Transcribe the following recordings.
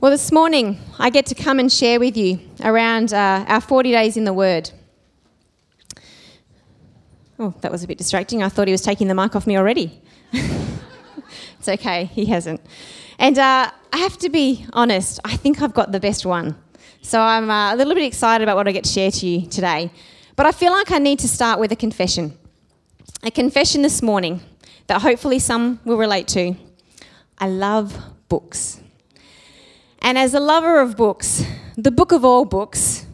Well, this morning I get to come and share with you around uh, our 40 days in the Word. Oh, that was a bit distracting. I thought he was taking the mic off me already. it's okay, he hasn't. And uh, I have to be honest, I think I've got the best one. So I'm uh, a little bit excited about what I get to share to you today. But I feel like I need to start with a confession. A confession this morning that hopefully some will relate to. I love books. And as a lover of books, the book of all books,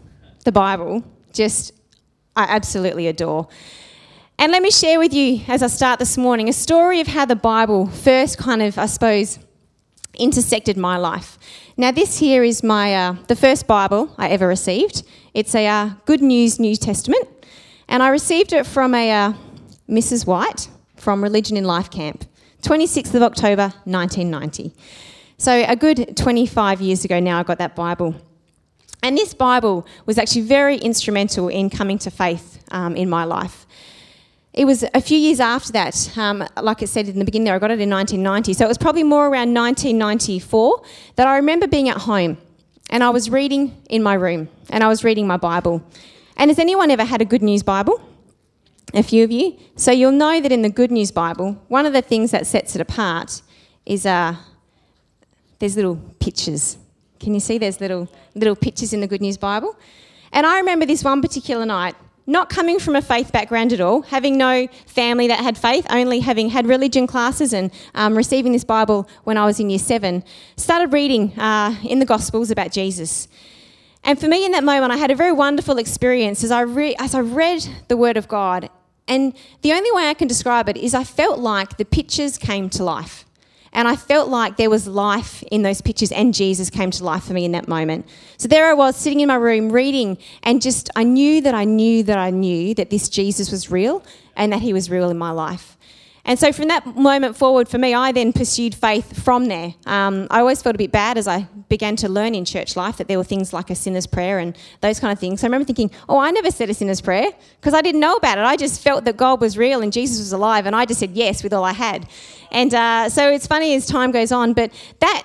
the Bible, just I absolutely adore. And let me share with you, as I start this morning, a story of how the Bible first kind of, I suppose, intersected my life. Now, this here is my uh, the first Bible I ever received. It's a uh, Good News New Testament, and I received it from a uh, Mrs. White from Religion in Life Camp, 26th of October, 1990. So, a good 25 years ago now, I got that Bible. And this Bible was actually very instrumental in coming to faith um, in my life. It was a few years after that, um, like I said in the beginning there, I got it in 1990. So it was probably more around 1994 that I remember being at home and I was reading in my room and I was reading my Bible. And has anyone ever had a Good News Bible? A few of you. So you'll know that in the Good News Bible, one of the things that sets it apart is uh, there's little pictures. Can you see there's little, little pictures in the Good News Bible? And I remember this one particular night, not coming from a faith background at all, having no family that had faith, only having had religion classes and um, receiving this Bible when I was in year seven, started reading uh, in the Gospels about Jesus. And for me, in that moment, I had a very wonderful experience as I, re- as I read the Word of God. And the only way I can describe it is I felt like the pictures came to life. And I felt like there was life in those pictures, and Jesus came to life for me in that moment. So there I was sitting in my room reading, and just I knew that I knew that I knew that this Jesus was real and that he was real in my life. And so from that moment forward, for me, I then pursued faith from there. Um, I always felt a bit bad as I began to learn in church life that there were things like a sinner's prayer and those kind of things. So I remember thinking, oh, I never said a sinner's prayer because I didn't know about it. I just felt that God was real and Jesus was alive, and I just said yes with all I had. And uh, so it's funny as time goes on, but that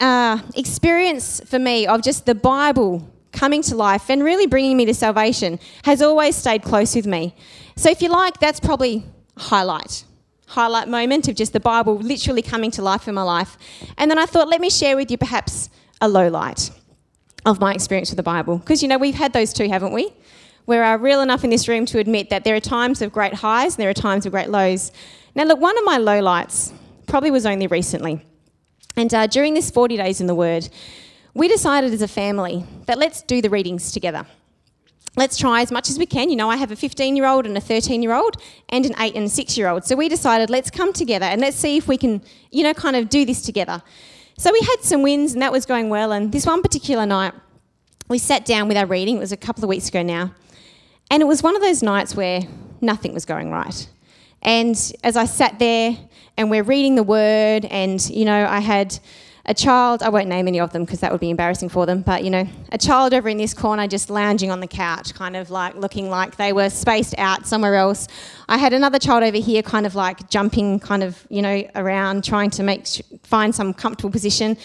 uh, experience for me of just the Bible coming to life and really bringing me to salvation has always stayed close with me. So if you like, that's probably a highlight highlight moment of just the Bible literally coming to life in my life. And then I thought, let me share with you perhaps a low light of my experience with the Bible. Because, you know, we've had those too, haven't we? We're real enough in this room to admit that there are times of great highs and there are times of great lows. Now, look, one of my low lights probably was only recently. And uh, during this 40 days in the Word, we decided as a family that let's do the readings together let's try as much as we can. You know, I have a 15 year old and a 13 year old and an 8 and a 6 year old. So we decided let's come together and let's see if we can, you know, kind of do this together. So we had some wins and that was going well. And this one particular night, we sat down with our reading. It was a couple of weeks ago now. And it was one of those nights where nothing was going right. And as I sat there and we're reading the word, and, you know, I had a child, I won't name any of them because that would be embarrassing for them, but you know, a child over in this corner just lounging on the couch, kind of like looking like they were spaced out somewhere else. I had another child over here, kind of like jumping, kind of, you know, around trying to make find some comfortable position.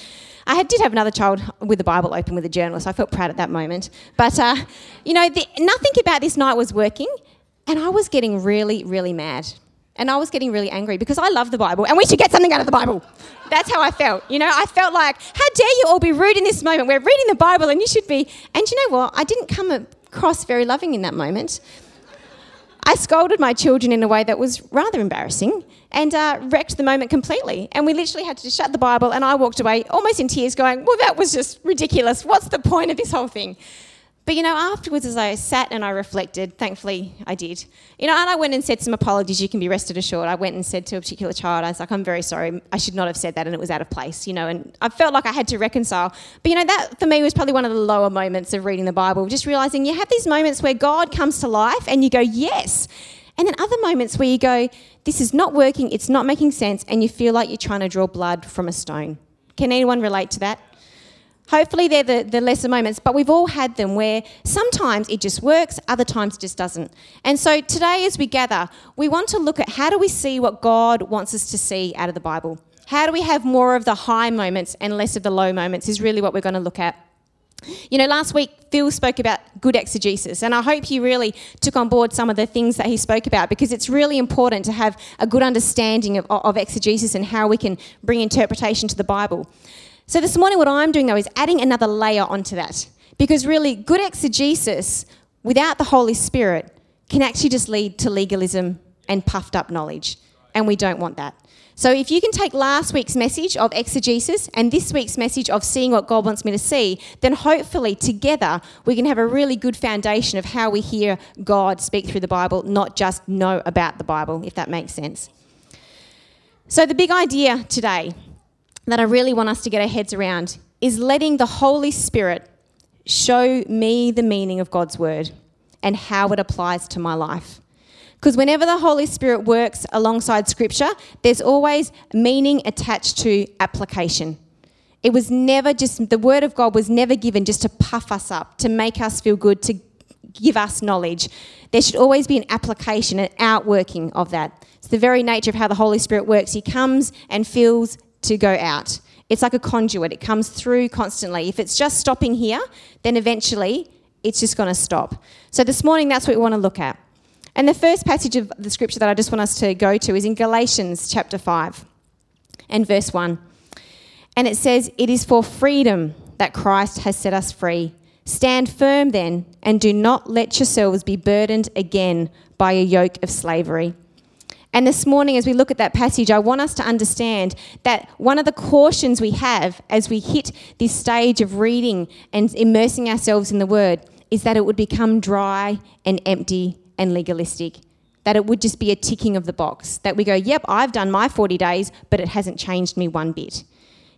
I had, did have another child with the Bible open with a journal, so I felt proud at that moment. But, uh, you know, the, nothing about this night was working, and I was getting really, really mad. And I was getting really angry because I love the Bible and we should get something out of the Bible. That's how I felt. You know, I felt like, how dare you all be rude in this moment? We're reading the Bible and you should be. And you know what? I didn't come across very loving in that moment. I scolded my children in a way that was rather embarrassing and uh, wrecked the moment completely. And we literally had to shut the Bible and I walked away almost in tears going, well, that was just ridiculous. What's the point of this whole thing? But you know, afterwards, as I sat and I reflected, thankfully I did. You know, and I went and said some apologies. You can be rested assured. I went and said to a particular child, I was like, I'm very sorry. I should not have said that, and it was out of place. You know, and I felt like I had to reconcile. But you know, that for me was probably one of the lower moments of reading the Bible. Just realizing you have these moments where God comes to life, and you go, yes. And then other moments where you go, this is not working. It's not making sense, and you feel like you're trying to draw blood from a stone. Can anyone relate to that? Hopefully, they're the, the lesser moments, but we've all had them where sometimes it just works, other times it just doesn't. And so today, as we gather, we want to look at how do we see what God wants us to see out of the Bible? How do we have more of the high moments and less of the low moments is really what we're going to look at. You know, last week Phil spoke about good exegesis, and I hope you really took on board some of the things that he spoke about because it's really important to have a good understanding of, of exegesis and how we can bring interpretation to the Bible. So, this morning, what I'm doing though is adding another layer onto that because really, good exegesis without the Holy Spirit can actually just lead to legalism and puffed up knowledge, and we don't want that. So, if you can take last week's message of exegesis and this week's message of seeing what God wants me to see, then hopefully together we can have a really good foundation of how we hear God speak through the Bible, not just know about the Bible, if that makes sense. So, the big idea today that I really want us to get our heads around is letting the Holy Spirit show me the meaning of God's word and how it applies to my life. Because whenever the Holy Spirit works alongside Scripture, there's always meaning attached to application. It was never just, the Word of God was never given just to puff us up, to make us feel good, to give us knowledge. There should always be an application, an outworking of that. It's the very nature of how the Holy Spirit works. He comes and fills to go out. It's like a conduit, it comes through constantly. If it's just stopping here, then eventually it's just going to stop. So this morning, that's what we want to look at. And the first passage of the scripture that I just want us to go to is in Galatians chapter 5 and verse 1. And it says, It is for freedom that Christ has set us free. Stand firm then, and do not let yourselves be burdened again by a yoke of slavery. And this morning, as we look at that passage, I want us to understand that one of the cautions we have as we hit this stage of reading and immersing ourselves in the Word is that it would become dry and empty and legalistic. That it would just be a ticking of the box. That we go, yep, I've done my 40 days, but it hasn't changed me one bit.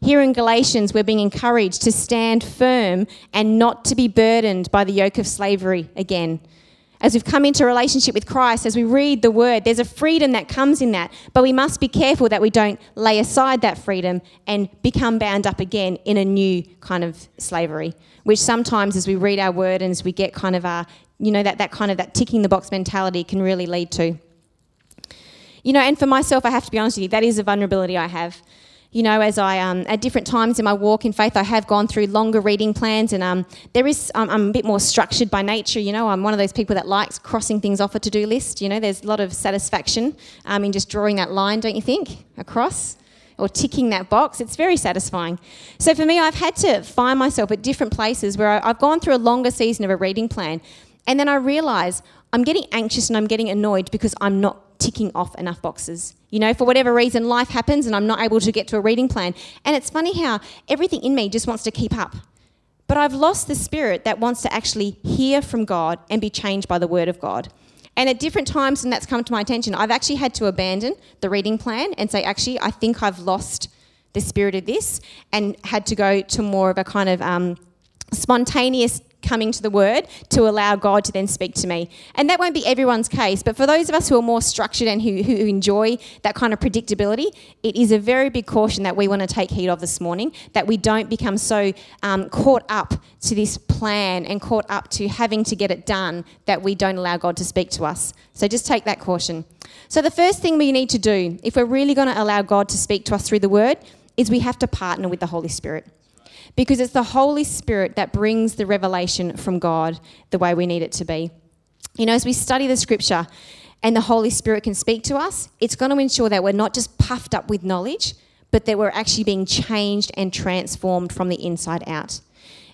Here in Galatians, we're being encouraged to stand firm and not to be burdened by the yoke of slavery again. As we've come into relationship with Christ, as we read the word, there's a freedom that comes in that. But we must be careful that we don't lay aside that freedom and become bound up again in a new kind of slavery, which sometimes as we read our word and as we get kind of our you know, that, that kind of that ticking the box mentality can really lead to. You know, and for myself, I have to be honest with you, that is a vulnerability I have. You know, as I, um, at different times in my walk in faith, I have gone through longer reading plans, and um, there is, um, I'm a bit more structured by nature. You know, I'm one of those people that likes crossing things off a to do list. You know, there's a lot of satisfaction um, in just drawing that line, don't you think, across? or ticking that box. It's very satisfying. So for me, I've had to find myself at different places where I've gone through a longer season of a reading plan and then I realize I'm getting anxious and I'm getting annoyed because I'm not ticking off enough boxes. You know, for whatever reason, life happens and I'm not able to get to a reading plan. And it's funny how everything in me just wants to keep up. But I've lost the spirit that wants to actually hear from God and be changed by the word of God. And at different times, when that's come to my attention, I've actually had to abandon the reading plan and say, actually, I think I've lost the spirit of this and had to go to more of a kind of um, spontaneous coming to the word to allow God to then speak to me. And that won't be everyone's case, but for those of us who are more structured and who, who enjoy that kind of predictability, it is a very big caution that we want to take heed of this morning that we don't become so um, caught up to this plan and caught up to having to get it done that we don't allow God to speak to us. So just take that caution. So, the first thing we need to do, if we're really going to allow God to speak to us through the word, is we have to partner with the Holy Spirit because it's the Holy Spirit that brings the revelation from God the way we need it to be. You know, as we study the scripture and the Holy Spirit can speak to us, it's going to ensure that we're not just puffed up with knowledge, but that we're actually being changed and transformed from the inside out.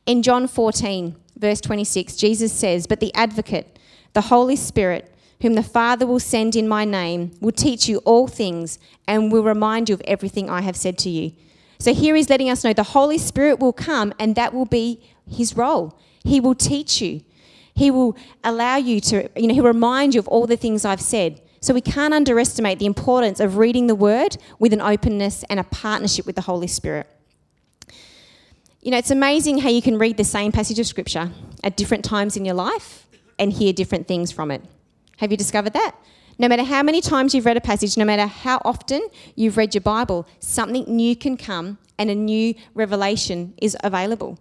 In John 14, verse 26, Jesus says, But the advocate, the Holy Spirit, whom the Father will send in my name, will teach you all things and will remind you of everything I have said to you. So here he's letting us know the Holy Spirit will come and that will be his role. He will teach you. He will allow you to, you know, he'll remind you of all the things I've said. So we can't underestimate the importance of reading the word with an openness and a partnership with the Holy Spirit. You know, it's amazing how you can read the same passage of scripture at different times in your life and hear different things from it. Have you discovered that? No matter how many times you've read a passage, no matter how often you've read your Bible, something new can come and a new revelation is available.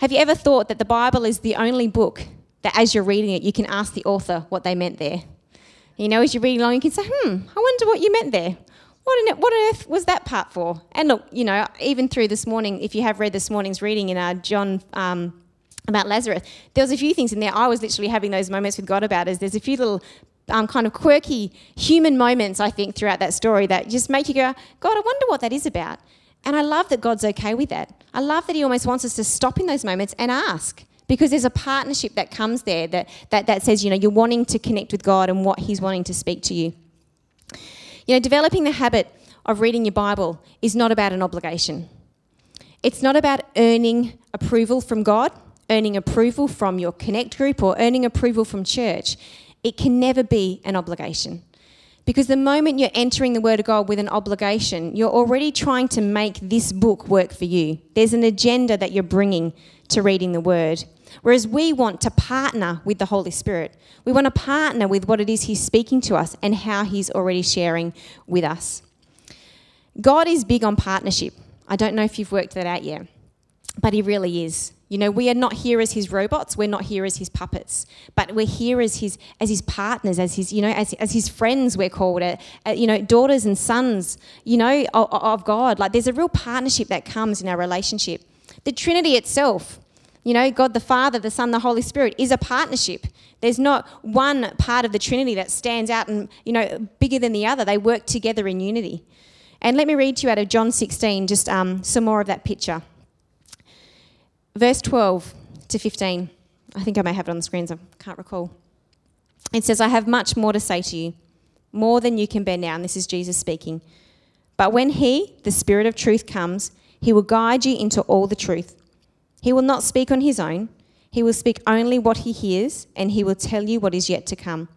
Have you ever thought that the Bible is the only book that as you're reading it, you can ask the author what they meant there? You know, as you're reading along, you can say, hmm, I wonder what you meant there. What what on earth was that part for? And look, you know, even through this morning, if you have read this morning's reading in uh, John um, about Lazarus, there was a few things in there. I was literally having those moments with God about. Is there's a few little um, kind of quirky human moments I think throughout that story that just make you go, God, I wonder what that is about. And I love that God's okay with that. I love that He almost wants us to stop in those moments and ask because there's a partnership that comes there that, that, that says, you know, you're wanting to connect with God and what He's wanting to speak to you. You know, developing the habit of reading your Bible is not about an obligation. It's not about earning approval from God, earning approval from your connect group, or earning approval from church. It can never be an obligation. Because the moment you're entering the Word of God with an obligation, you're already trying to make this book work for you. There's an agenda that you're bringing to reading the Word. Whereas we want to partner with the Holy Spirit. We want to partner with what it is He's speaking to us and how He's already sharing with us. God is big on partnership. I don't know if you've worked that out yet, but He really is. You know, we are not here as his robots, we're not here as his puppets, but we're here as his as his partners, as his, you know, as, as his friends, we're called, uh, uh, you know, daughters and sons, you know, of, of God. Like there's a real partnership that comes in our relationship. The Trinity itself, you know, God the Father, the Son, the Holy Spirit is a partnership. There's not one part of the Trinity that stands out and, you know, bigger than the other. They work together in unity. And let me read to you out of John 16, just um, some more of that picture verse 12 to 15. I think I may have it on the screens, I can't recall. It says, I have much more to say to you, more than you can bear now. And this is Jesus speaking. But when He, the Spirit of truth, comes, He will guide you into all the truth. He will not speak on His own, He will speak only what He hears, and He will tell you what is yet to come.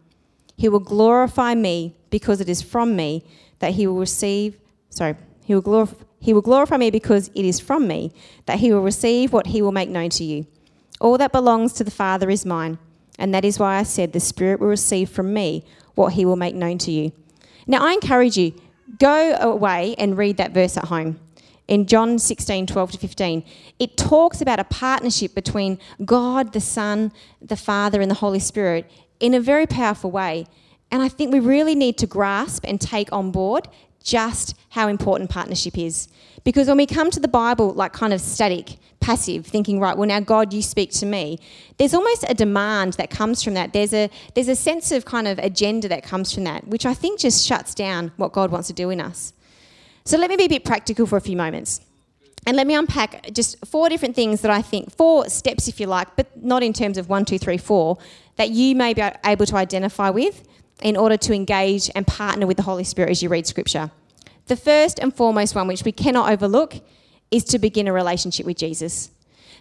He will glorify me because it is from me that He will receive, sorry, He will glorify he will glorify me because it is from me that he will receive what he will make known to you. All that belongs to the Father is mine, and that is why I said the Spirit will receive from me what he will make known to you. Now, I encourage you, go away and read that verse at home. In John 16, 12 to 15, it talks about a partnership between God, the Son, the Father, and the Holy Spirit in a very powerful way. And I think we really need to grasp and take on board just how important partnership is. Because when we come to the Bible, like kind of static, passive, thinking, right, well, now God, you speak to me, there's almost a demand that comes from that. There's a, there's a sense of kind of agenda that comes from that, which I think just shuts down what God wants to do in us. So let me be a bit practical for a few moments. And let me unpack just four different things that I think, four steps, if you like, but not in terms of one, two, three, four, that you may be able to identify with in order to engage and partner with the Holy Spirit as you read Scripture. The first and foremost one, which we cannot overlook, is to begin a relationship with Jesus.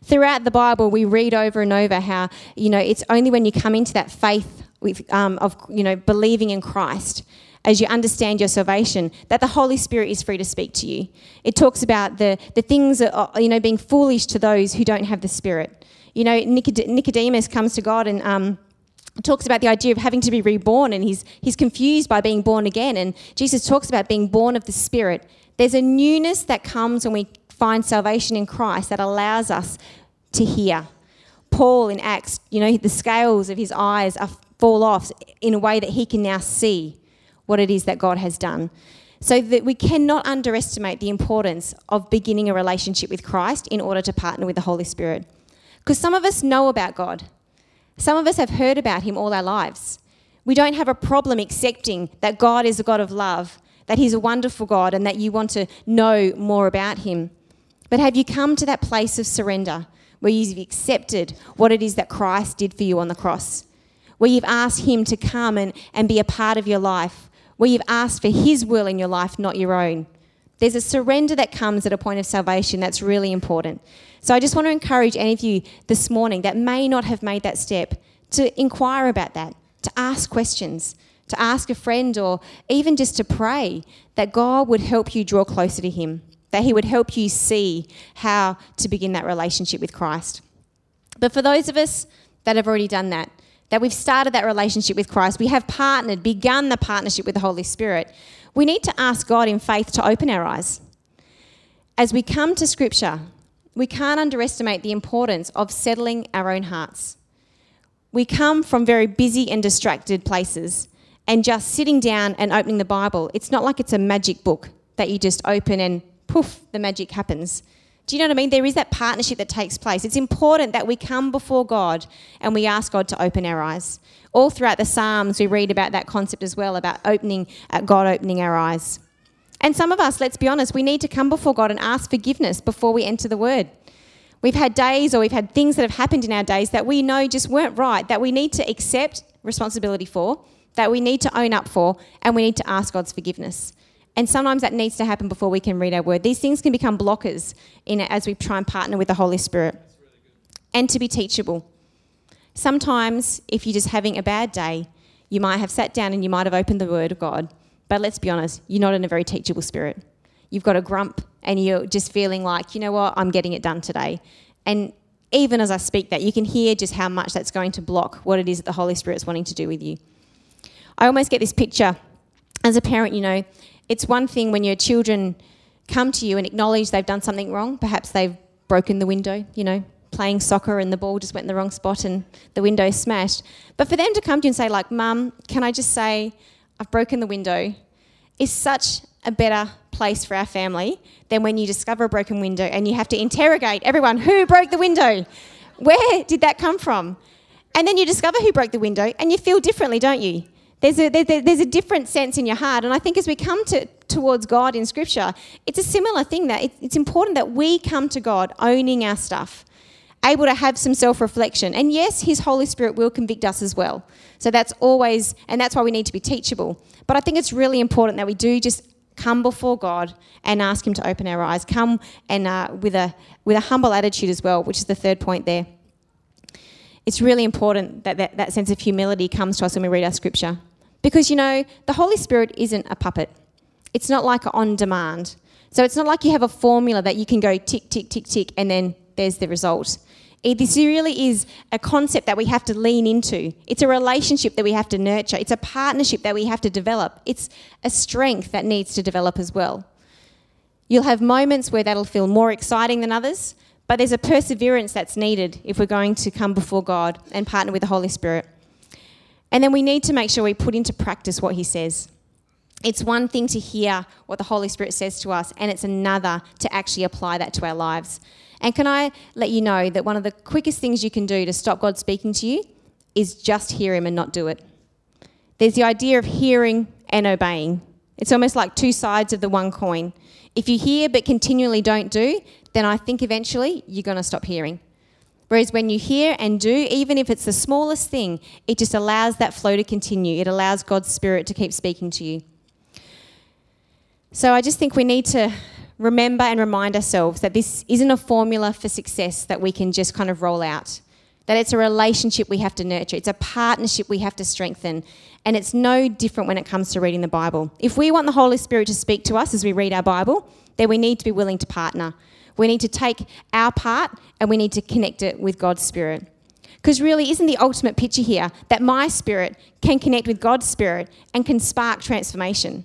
Throughout the Bible, we read over and over how, you know, it's only when you come into that faith with, um, of, you know, believing in Christ as you understand your salvation, that the Holy Spirit is free to speak to you. It talks about the, the things that you know, being foolish to those who don't have the Spirit. You know, Nicodemus comes to God and um, talks about the idea of having to be reborn and he's, he's confused by being born again. And Jesus talks about being born of the Spirit. There's a newness that comes when we find salvation in Christ that allows us to hear. Paul in Acts, you know, the scales of his eyes are, fall off in a way that he can now see what it is that God has done. So that we cannot underestimate the importance of beginning a relationship with Christ in order to partner with the Holy Spirit. Because some of us know about God, some of us have heard about him all our lives. We don't have a problem accepting that God is a God of love, that he's a wonderful God, and that you want to know more about him. But have you come to that place of surrender where you've accepted what it is that Christ did for you on the cross? Where you've asked him to come and, and be a part of your life? Where you've asked for his will in your life, not your own? There's a surrender that comes at a point of salvation that's really important. So I just want to encourage any of you this morning that may not have made that step to inquire about that, to ask questions, to ask a friend, or even just to pray that God would help you draw closer to Him, that He would help you see how to begin that relationship with Christ. But for those of us that have already done that, that we've started that relationship with Christ, we have partnered, begun the partnership with the Holy Spirit, we need to ask God in faith to open our eyes. As we come to Scripture, we can't underestimate the importance of settling our own hearts. We come from very busy and distracted places, and just sitting down and opening the Bible. It's not like it's a magic book that you just open and poof, the magic happens. Do you know what I mean? There is that partnership that takes place. It's important that we come before God and we ask God to open our eyes. All throughout the Psalms, we read about that concept as well about opening, uh, God opening our eyes. And some of us, let's be honest, we need to come before God and ask forgiveness before we enter the Word. We've had days or we've had things that have happened in our days that we know just weren't right, that we need to accept responsibility for, that we need to own up for, and we need to ask God's forgiveness. And sometimes that needs to happen before we can read our word. These things can become blockers in it as we try and partner with the Holy Spirit. And to be teachable. Sometimes, if you're just having a bad day, you might have sat down and you might have opened the Word of God. But let's be honest, you're not in a very teachable spirit. You've got a grump and you're just feeling like, you know what, I'm getting it done today. And even as I speak that, you can hear just how much that's going to block what it is that the Holy Spirit's wanting to do with you. I almost get this picture as a parent, you know, it's one thing when your children come to you and acknowledge they've done something wrong. Perhaps they've broken the window, you know, playing soccer and the ball just went in the wrong spot and the window smashed. But for them to come to you and say, like, Mum, can I just say I've broken the window, is such a better place for our family than when you discover a broken window and you have to interrogate everyone who broke the window? Where did that come from? And then you discover who broke the window and you feel differently, don't you? There's a, there, there's a different sense in your heart. And I think as we come to, towards God in Scripture, it's a similar thing that it, it's important that we come to God owning our stuff, able to have some self reflection. And yes, His Holy Spirit will convict us as well. So that's always, and that's why we need to be teachable. But I think it's really important that we do just come before God and ask Him to open our eyes. Come and uh, with a with a humble attitude as well, which is the third point there. It's really important that, that that sense of humility comes to us when we read our scripture. Because, you know, the Holy Spirit isn't a puppet, it's not like on demand. So it's not like you have a formula that you can go tick, tick, tick, tick, and then there's the result. It, this really is a concept that we have to lean into. It's a relationship that we have to nurture. It's a partnership that we have to develop. It's a strength that needs to develop as well. You'll have moments where that'll feel more exciting than others, but there's a perseverance that's needed if we're going to come before God and partner with the Holy Spirit. And then we need to make sure we put into practice what he says. It's one thing to hear what the Holy Spirit says to us, and it's another to actually apply that to our lives. And can I let you know that one of the quickest things you can do to stop God speaking to you is just hear Him and not do it? There's the idea of hearing and obeying. It's almost like two sides of the one coin. If you hear but continually don't do, then I think eventually you're going to stop hearing. Whereas when you hear and do, even if it's the smallest thing, it just allows that flow to continue. It allows God's Spirit to keep speaking to you. So I just think we need to remember and remind ourselves that this isn't a formula for success that we can just kind of roll out. That it's a relationship we have to nurture, it's a partnership we have to strengthen. And it's no different when it comes to reading the Bible. If we want the Holy Spirit to speak to us as we read our Bible, then we need to be willing to partner. We need to take our part and we need to connect it with God's Spirit. Because really, isn't the ultimate picture here that my spirit can connect with God's Spirit and can spark transformation?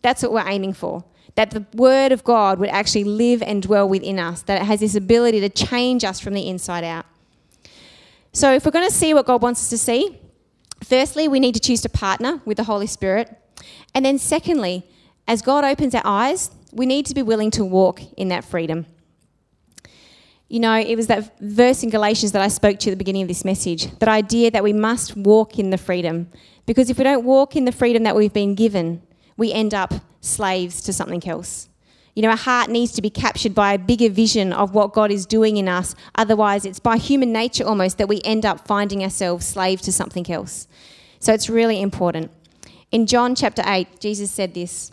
That's what we're aiming for. That the Word of God would actually live and dwell within us, that it has this ability to change us from the inside out. So, if we're going to see what God wants us to see, firstly, we need to choose to partner with the Holy Spirit. And then, secondly, as God opens our eyes, we need to be willing to walk in that freedom. You know, it was that verse in Galatians that I spoke to at the beginning of this message that idea that we must walk in the freedom. Because if we don't walk in the freedom that we've been given, we end up slaves to something else. You know, our heart needs to be captured by a bigger vision of what God is doing in us. Otherwise, it's by human nature almost that we end up finding ourselves slave to something else. So it's really important. In John chapter 8, Jesus said this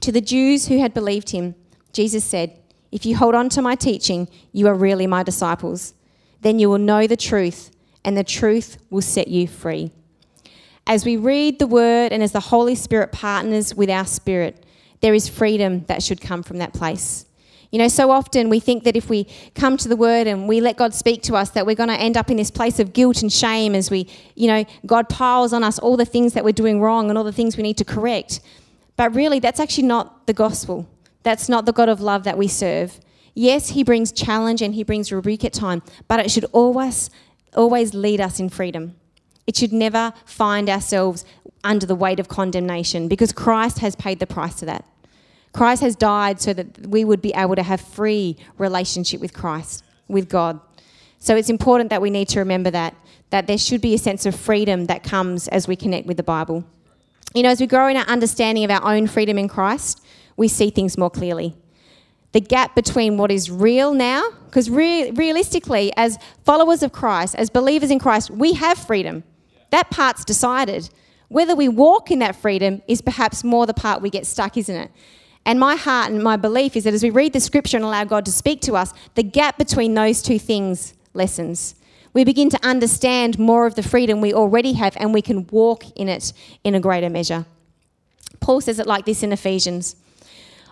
To the Jews who had believed him, Jesus said, if you hold on to my teaching, you are really my disciples. Then you will know the truth, and the truth will set you free. As we read the word and as the Holy Spirit partners with our spirit, there is freedom that should come from that place. You know, so often we think that if we come to the word and we let God speak to us, that we're going to end up in this place of guilt and shame as we, you know, God piles on us all the things that we're doing wrong and all the things we need to correct. But really, that's actually not the gospel. That's not the God of love that we serve. Yes, he brings challenge and he brings rebuke at time, but it should always, always lead us in freedom. It should never find ourselves under the weight of condemnation because Christ has paid the price for that. Christ has died so that we would be able to have free relationship with Christ, with God. So it's important that we need to remember that that there should be a sense of freedom that comes as we connect with the Bible. You know, as we grow in our understanding of our own freedom in Christ, we see things more clearly. The gap between what is real now, because re- realistically, as followers of Christ, as believers in Christ, we have freedom. That part's decided. Whether we walk in that freedom is perhaps more the part we get stuck, isn't it? And my heart and my belief is that as we read the scripture and allow God to speak to us, the gap between those two things lessens. We begin to understand more of the freedom we already have and we can walk in it in a greater measure. Paul says it like this in Ephesians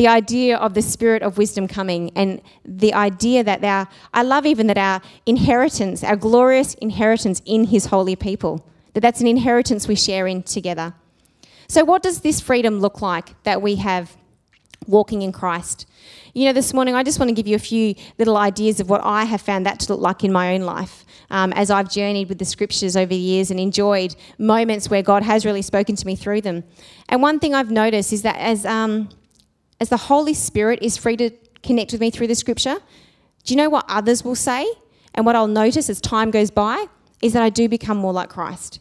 The idea of the spirit of wisdom coming, and the idea that our, I love even that our inheritance, our glorious inheritance in his holy people, that that's an inheritance we share in together. So, what does this freedom look like that we have walking in Christ? You know, this morning I just want to give you a few little ideas of what I have found that to look like in my own life um, as I've journeyed with the scriptures over the years and enjoyed moments where God has really spoken to me through them. And one thing I've noticed is that as, um, as the Holy Spirit is free to connect with me through the scripture, do you know what others will say? And what I'll notice as time goes by is that I do become more like Christ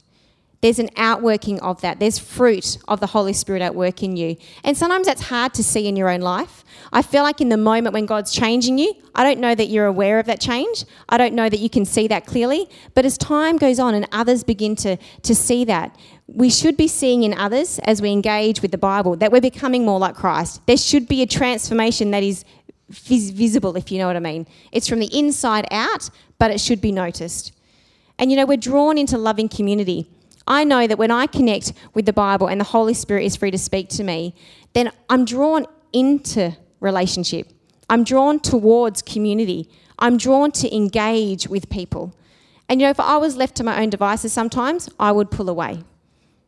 there's an outworking of that. There's fruit of the Holy Spirit at work in you. And sometimes that's hard to see in your own life. I feel like in the moment when God's changing you, I don't know that you're aware of that change. I don't know that you can see that clearly. But as time goes on and others begin to, to see that, we should be seeing in others as we engage with the Bible that we're becoming more like Christ. There should be a transformation that is vis- visible, if you know what I mean. It's from the inside out, but it should be noticed. And you know, we're drawn into loving community. I know that when I connect with the Bible and the Holy Spirit is free to speak to me, then I'm drawn into relationship. I'm drawn towards community. I'm drawn to engage with people. And you know, if I was left to my own devices sometimes, I would pull away.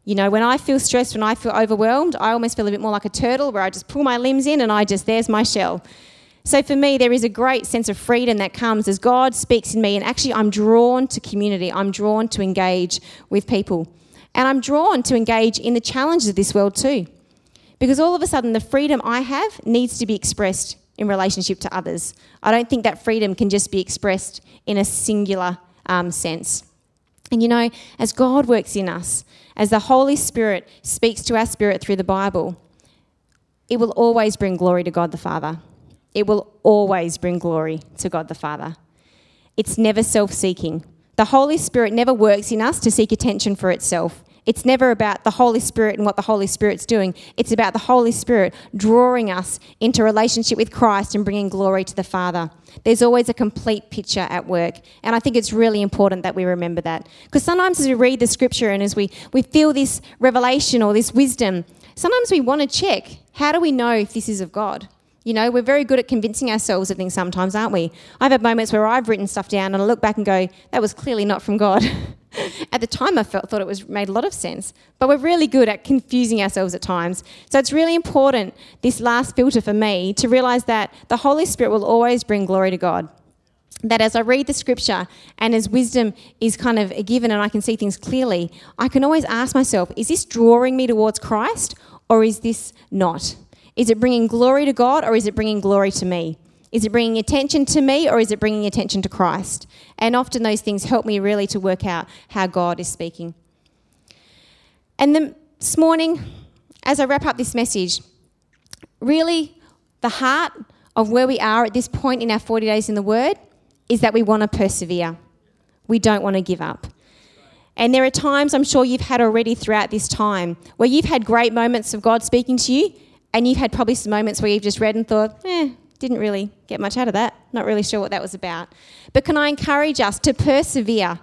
You know, when I feel stressed, when I feel overwhelmed, I almost feel a bit more like a turtle where I just pull my limbs in and I just, there's my shell. So for me, there is a great sense of freedom that comes as God speaks in me, and actually, I'm drawn to community. I'm drawn to engage with people. And I'm drawn to engage in the challenges of this world too. Because all of a sudden, the freedom I have needs to be expressed in relationship to others. I don't think that freedom can just be expressed in a singular um, sense. And you know, as God works in us, as the Holy Spirit speaks to our spirit through the Bible, it will always bring glory to God the Father. It will always bring glory to God the Father. It's never self seeking. The Holy Spirit never works in us to seek attention for itself. It's never about the Holy Spirit and what the Holy Spirit's doing. It's about the Holy Spirit drawing us into relationship with Christ and bringing glory to the Father. There's always a complete picture at work. And I think it's really important that we remember that. Because sometimes as we read the scripture and as we, we feel this revelation or this wisdom, sometimes we want to check how do we know if this is of God? You know, we're very good at convincing ourselves of things sometimes, aren't we? I've had moments where I've written stuff down and I look back and go, that was clearly not from God. at the time, I felt, thought it was made a lot of sense. But we're really good at confusing ourselves at times. So it's really important, this last filter for me, to realize that the Holy Spirit will always bring glory to God. That as I read the scripture and as wisdom is kind of given and I can see things clearly, I can always ask myself, is this drawing me towards Christ or is this not? Is it bringing glory to God or is it bringing glory to me? Is it bringing attention to me or is it bringing attention to Christ? And often those things help me really to work out how God is speaking. And then this morning, as I wrap up this message, really the heart of where we are at this point in our 40 days in the Word is that we want to persevere. We don't want to give up. And there are times I'm sure you've had already throughout this time where you've had great moments of God speaking to you and you've had probably some moments where you've just read and thought, eh, didn't really get much out of that. Not really sure what that was about. But can I encourage us to persevere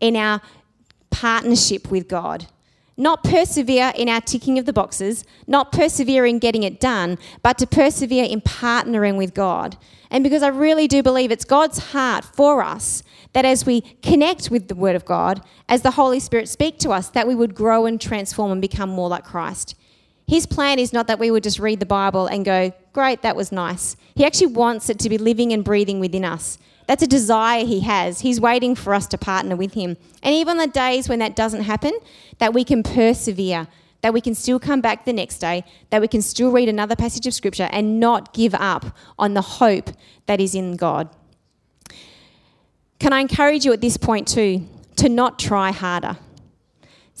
in our partnership with God? Not persevere in our ticking of the boxes, not persevere in getting it done, but to persevere in partnering with God. And because I really do believe it's God's heart for us that as we connect with the Word of God, as the Holy Spirit speak to us, that we would grow and transform and become more like Christ. His plan is not that we would just read the Bible and go, great, that was nice. He actually wants it to be living and breathing within us. That's a desire he has. He's waiting for us to partner with him. And even the days when that doesn't happen, that we can persevere, that we can still come back the next day, that we can still read another passage of scripture and not give up on the hope that is in God. Can I encourage you at this point too to not try harder?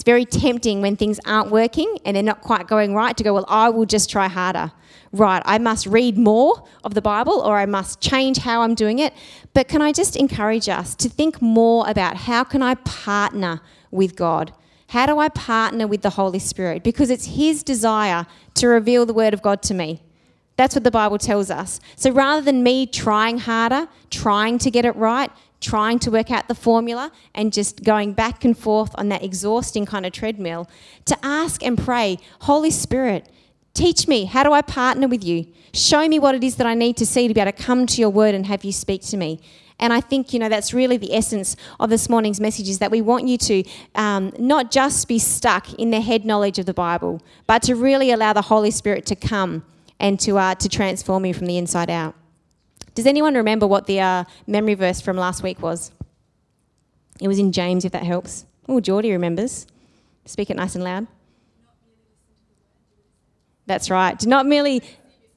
It's very tempting when things aren't working and they're not quite going right to go, well, I will just try harder. Right, I must read more of the Bible or I must change how I'm doing it. But can I just encourage us to think more about how can I partner with God? How do I partner with the Holy Spirit? Because it's His desire to reveal the Word of God to me. That's what the Bible tells us. So rather than me trying harder, trying to get it right, trying to work out the formula and just going back and forth on that exhausting kind of treadmill, to ask and pray, Holy Spirit, teach me, how do I partner with you? Show me what it is that I need to see to be able to come to your word and have you speak to me. And I think, you know, that's really the essence of this morning's message is that we want you to um, not just be stuck in the head knowledge of the Bible, but to really allow the Holy Spirit to come and to, uh, to transform you from the inside out. Does anyone remember what the uh, memory verse from last week was? It was in James, if that helps. Oh, Geordie remembers. Speak it nice and loud. That's right. Do not merely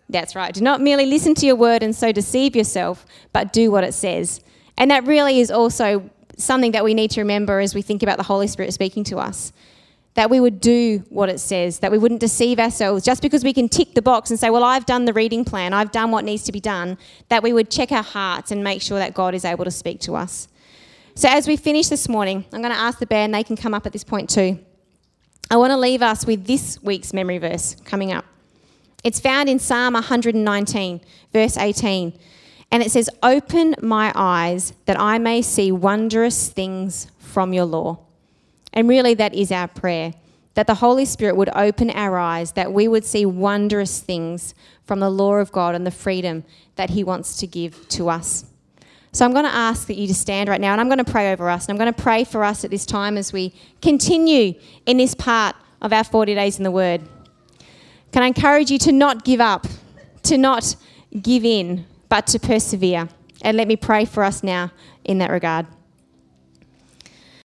that's right. Do not merely listen to your word and so deceive yourself, but do what it says. And that really is also something that we need to remember as we think about the Holy Spirit speaking to us that we would do what it says, that we wouldn't deceive ourselves just because we can tick the box and say, Well, I've done the reading plan, I've done what needs to be done, that we would check our hearts and make sure that God is able to speak to us. So, as we finish this morning, I'm going to ask the band, they can come up at this point too. I want to leave us with this week's memory verse coming up. It's found in Psalm 119, verse 18. And it says, Open my eyes that I may see wondrous things from your law. And really, that is our prayer that the Holy Spirit would open our eyes, that we would see wondrous things from the law of God and the freedom that He wants to give to us. So I'm going to ask that you to stand right now and I'm going to pray over us. And I'm going to pray for us at this time as we continue in this part of our 40 days in the Word. Can I encourage you to not give up, to not give in, but to persevere? And let me pray for us now in that regard.